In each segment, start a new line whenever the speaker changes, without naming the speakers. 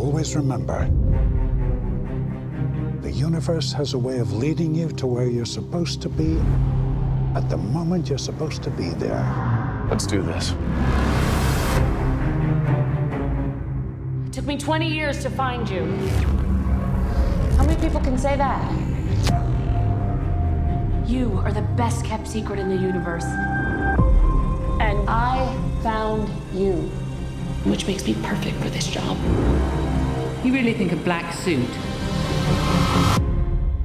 always remember the universe has a way of leading you to where you're supposed to be at the moment you're supposed to be there.
Let's do this.
It took me 20 years to find you. How many people can say that? You are the best kept secret in the universe. And I found you, which makes me perfect for this job.
You really think a black suit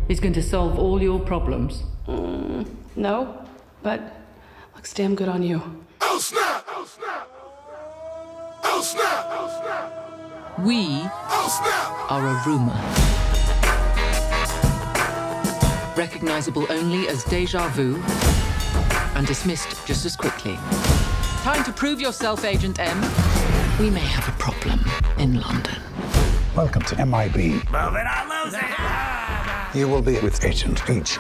is going to solve all your problems?
Mm, no, but looks damn good on you.
Oh snap! Oh snap! Oh snap! Oh snap!
We
Oh snap!
are a rumor. Recognizable only as deja vu and dismissed just as quickly. Time to prove yourself, Agent M. We may have a problem in London.
Welcome to MIB. You will be with Agent H,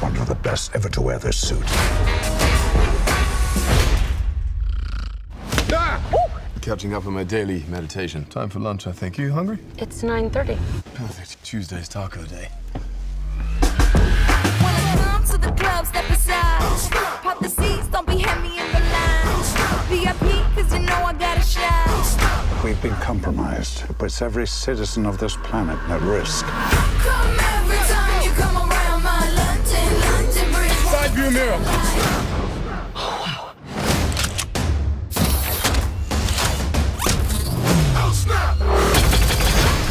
one of the best ever to wear this suit. Ah!
Catching up on my daily meditation. Time for lunch, I think. You hungry?
It's 9:30.
Perfect. Tuesday's taco day.
When to the club, step aside. Pop the seats, don't be heavy
We've been compromised. It puts every citizen of this planet at risk.
Come every time you come around my London, London Bridge.
Side view mirror.
Oh snap!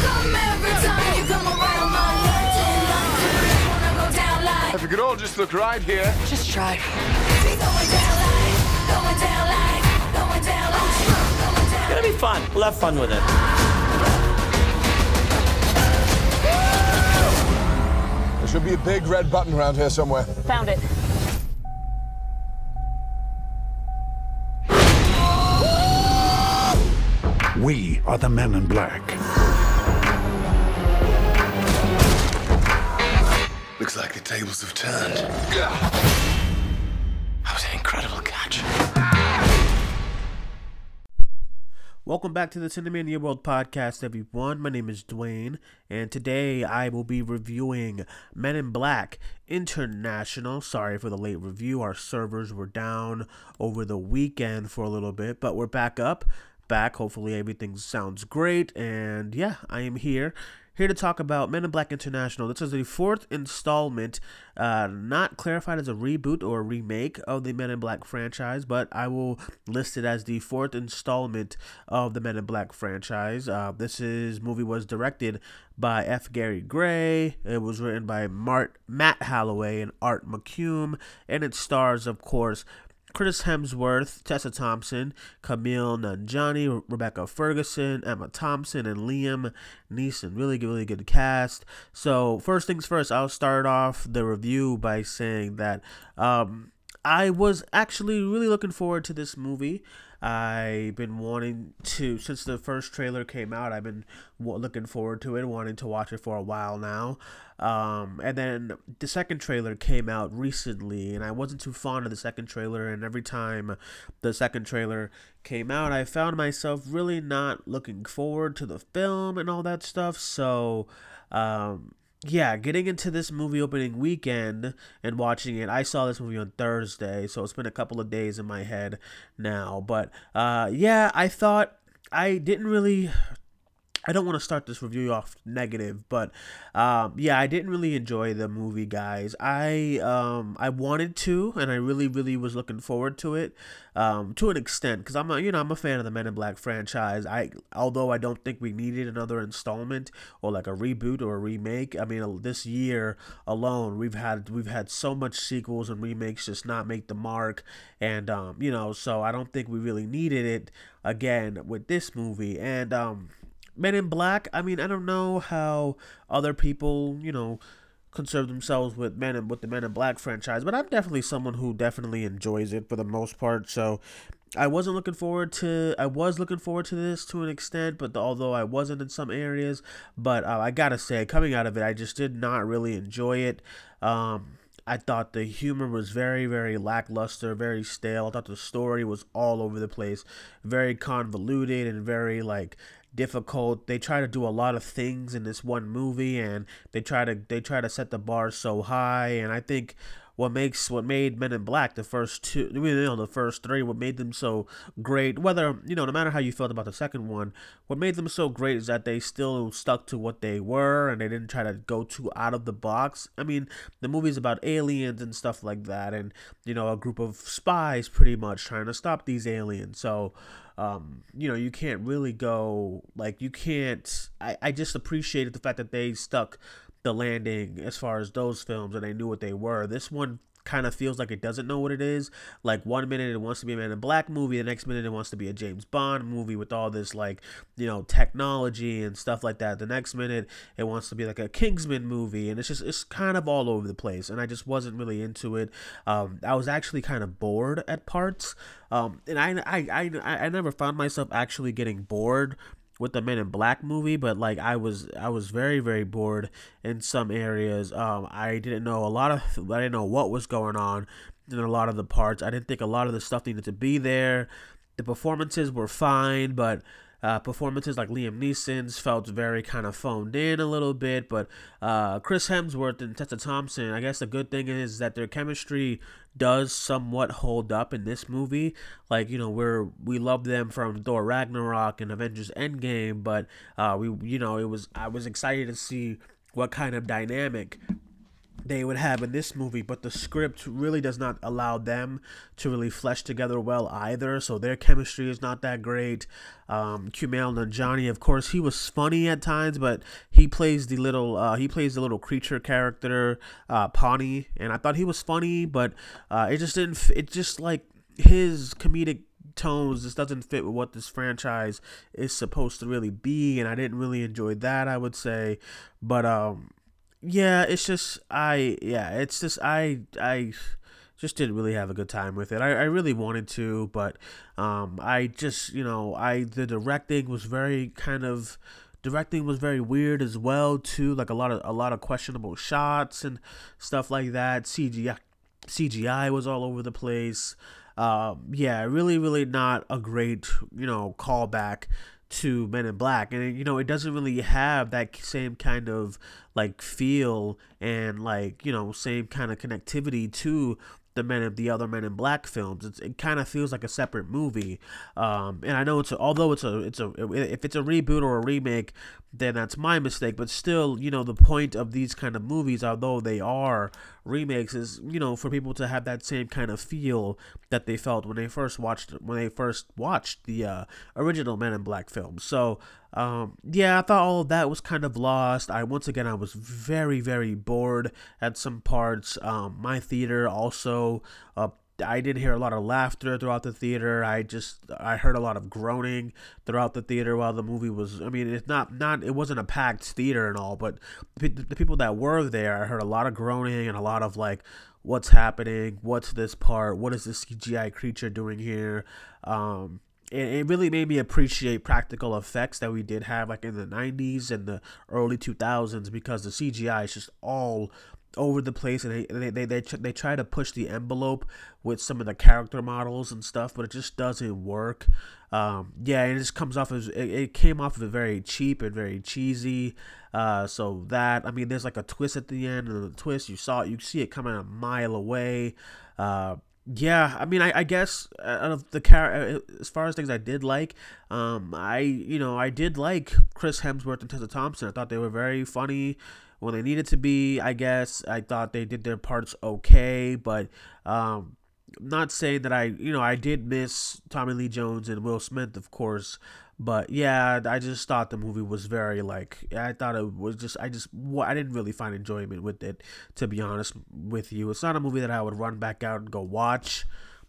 Come every time you come around my London, London Bridge. Wanna go down like,
If we could all just look right here.
Just try.
Be
fun. We'll have fun with it.
There should be a big red button around here somewhere.
Found it.
We are the men in black.
Looks like the tables have turned. That was an incredible catch.
Welcome back to the Cinemania World Podcast, everyone. My name is Duane, and today I will be reviewing Men in Black International. Sorry for the late review. Our servers were down over the weekend for a little bit, but we're back up. Back. Hopefully, everything sounds great. And yeah, I am here. Here to talk about Men in Black International. This is the fourth installment, uh, not clarified as a reboot or a remake of the Men in Black franchise, but I will list it as the fourth installment of the Men in Black franchise. Uh, this is movie was directed by F. Gary Gray. It was written by Mart, Matt Holloway and Art McCune, and it stars, of course, Chris Hemsworth, Tessa Thompson, Kumail Nanjiani, Rebecca Ferguson, Emma Thompson, and Liam Neeson. Really really good cast. So first things first, I'll start off the review by saying that um, I was actually really looking forward to this movie. I've been wanting to since the first trailer came out. I've been w- looking forward to it, wanting to watch it for a while now. Um, and then the second trailer came out recently, and I wasn't too fond of the second trailer. And every time the second trailer came out, I found myself really not looking forward to the film and all that stuff. So, um, yeah, getting into this movie opening weekend and watching it, I saw this movie on Thursday, so it's been a couple of days in my head now. But uh, yeah, I thought I didn't really. I don't want to start this review off negative, but um, yeah, I didn't really enjoy the movie, guys. I um, I wanted to, and I really, really was looking forward to it um, to an extent, because I'm a you know I'm a fan of the Men in Black franchise. I although I don't think we needed another installment or like a reboot or a remake. I mean, this year alone, we've had we've had so much sequels and remakes just not make the mark, and um, you know, so I don't think we really needed it again with this movie, and um. Men in Black, I mean, I don't know how other people, you know, conserve themselves with Men in with the Men in Black franchise, but I'm definitely someone who definitely enjoys it for the most part. So I wasn't looking forward to I was looking forward to this to an extent, but the, although I wasn't in some areas, but uh, I gotta say, coming out of it, I just did not really enjoy it. Um, I thought the humor was very, very lackluster, very stale. I thought the story was all over the place, very convoluted and very like difficult. They try to do a lot of things in this one movie, and they try to they try to set the bar so high. And I think what makes what made Men in Black the first two, you know, the first three, what made them so great. Whether you know, no matter how you felt about the second one, what made them so great is that they still stuck to what they were and they didn't try to go too out of the box. I mean, the movie's about aliens and stuff like that, and you know, a group of spies pretty much trying to stop these aliens. So. Um, you know, you can't really go like you can't. I, I just appreciated the fact that they stuck the landing as far as those films and they knew what they were. This one kind of feels like it doesn't know what it is. Like one minute it wants to be a Man in Black movie, the next minute it wants to be a James Bond movie with all this like you know technology and stuff like that. The next minute it wants to be like a Kingsman movie, and it's just it's kind of all over the place. And I just wasn't really into it. Um, I was actually kind of bored at parts. Um, and I, I, I, I never found myself actually getting bored with the Men in Black movie, but like I was I was very very bored in some areas. Um, I didn't know a lot of I didn't know what was going on in a lot of the parts. I didn't think a lot of the stuff needed to be there. The performances were fine, but uh, performances like Liam Neeson's felt very kind of phoned in a little bit, but uh, Chris Hemsworth and Tessa Thompson, I guess the good thing is that their chemistry does somewhat hold up in this movie. Like you know, we're we love them from Thor Ragnarok and Avengers Endgame, but uh, we you know it was I was excited to see what kind of dynamic they would have in this movie, but the script really does not allow them to really flesh together well either. So their chemistry is not that great. Um, Kumail Nanjiani, of course, he was funny at times, but he plays the little uh, he plays the little creature character uh, Pawny, and I thought he was funny, but uh, it just didn't. It just like his comedic tones just doesn't fit with what this franchise is supposed to really be and I didn't really enjoy that I would say but um yeah, it's just I yeah, it's just I I just didn't really have a good time with it. I, I really wanted to, but um I just you know I the directing was very kind of directing was very weird as well too like a lot of a lot of questionable shots and stuff like that cgi cgi was all over the place um yeah really really not a great you know callback to Men in Black, and you know it doesn't really have that same kind of like feel and like you know same kind of connectivity to the men of the other Men in Black films. It's, it kind of feels like a separate movie, um, and I know it's a, although it's a it's a if it's a reboot or a remake, then that's my mistake. But still, you know, the point of these kind of movies, although they are remakes, is you know for people to have that same kind of feel that they felt when they first watched when they first watched the uh, original Men in Black film. So um, yeah, I thought all of that was kind of lost. I once again I was very very bored at some parts. Um, my theater also. Uh, I didn't hear a lot of laughter throughout the theater. I just I heard a lot of groaning throughout the theater while the movie was. I mean, it's not not it wasn't a packed theater and all, but the, people that were there, I heard a lot of groaning and a lot of like, what's happening? What's this part? What is this CGI creature doing here? Um, it, it really made me appreciate practical effects that we did have like in the 90s and the early 2000s because the CGI is just all over the place and they they, they, they, they try to push the envelope with some of the character models and stuff but it just doesn't work. Um, yeah it just comes off as it, it came off of it very cheap and very cheesy. Uh, so that i mean there's like a twist at the end and the twist you saw it you see it coming a mile away. Uh, yeah, I mean, I, I guess uh, out of the car, uh, as far as things I did like, um, I you know I did like Chris Hemsworth and Tessa Thompson. I thought they were very funny when they needed to be. I guess I thought they did their parts okay, but um, not saying that I you know I did miss Tommy Lee Jones and Will Smith, of course. But yeah, I just thought the movie was very like I thought it was just I just I didn't really find enjoyment with it to be honest with you. It's not a movie that I would run back out and go watch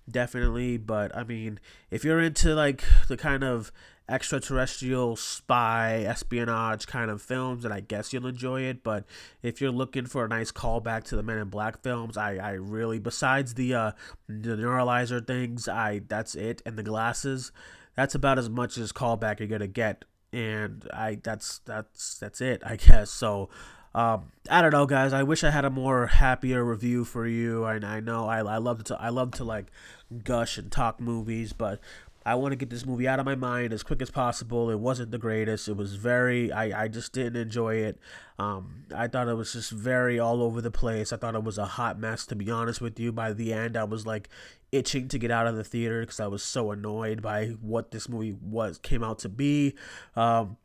definitely, but I mean, if you're into like the kind of extraterrestrial spy espionage kind of films and I guess you'll enjoy it but if you're looking for a nice callback to the Men in Black films I, I really besides the uh the neuralizer things I that's it and the glasses that's about as much as callback you're gonna get, and I that's that's that's it, I guess. So. Um, I don't know, guys. I wish I had a more happier review for you. I, I know I, I love to I love to like gush and talk movies, but I want to get this movie out of my mind as quick as possible. It wasn't the greatest. It was very. I I just didn't enjoy it. Um, I thought it was just very all over the place. I thought it was a hot mess. To be honest with you, by the end, I was like itching to get out of the theater because I was so annoyed by what this movie was came out to be. Um,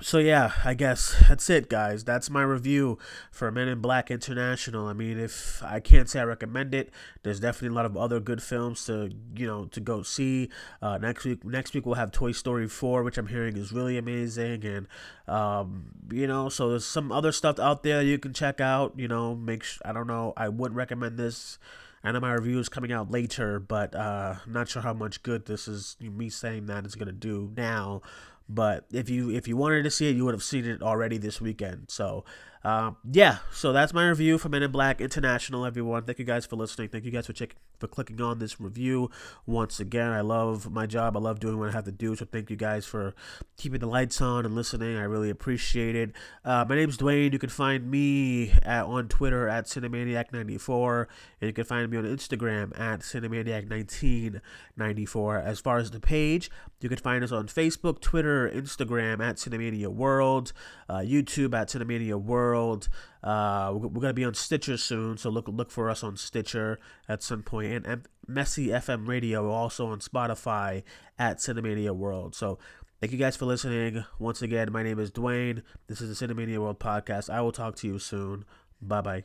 so yeah, I guess that's it, guys. That's my review for Men in Black International. I mean, if I can't say I recommend it, there's definitely a lot of other good films to you know to go see. Uh, next week, next week we'll have Toy Story 4, which I'm hearing is really amazing, and um, you know, so there's some other stuff out there you can check out. You know, make sh- I don't know, I wouldn't recommend this. Know my review is coming out later, but uh, not sure how much good this is. Me saying that is gonna do now. But if you if you wanted to see it, you would have seen it already this weekend. So um, yeah, so that's my review for Men in Black International. Everyone, thank you guys for listening. Thank you guys for checking for clicking on this review once again. I love my job. I love doing what I have to do. So thank you guys for keeping the lights on and listening. I really appreciate it. Uh, my name's Duane. You can find me at, on Twitter at Cinemaniac94, and you can find me on Instagram at Cinemaniac1994. As far as the page, you can find us on Facebook, Twitter, Instagram at Cinemania World, uh, YouTube at Cinemania World. Uh, we're, gonna be on Stitcher soon, so look look for us on Stitcher at some point, and, and Messy FM Radio also on Spotify at Cinemania World. So thank you guys for listening. Once again, my name is Duane. This is the Cinemania World podcast. I will talk to you soon. Bye bye.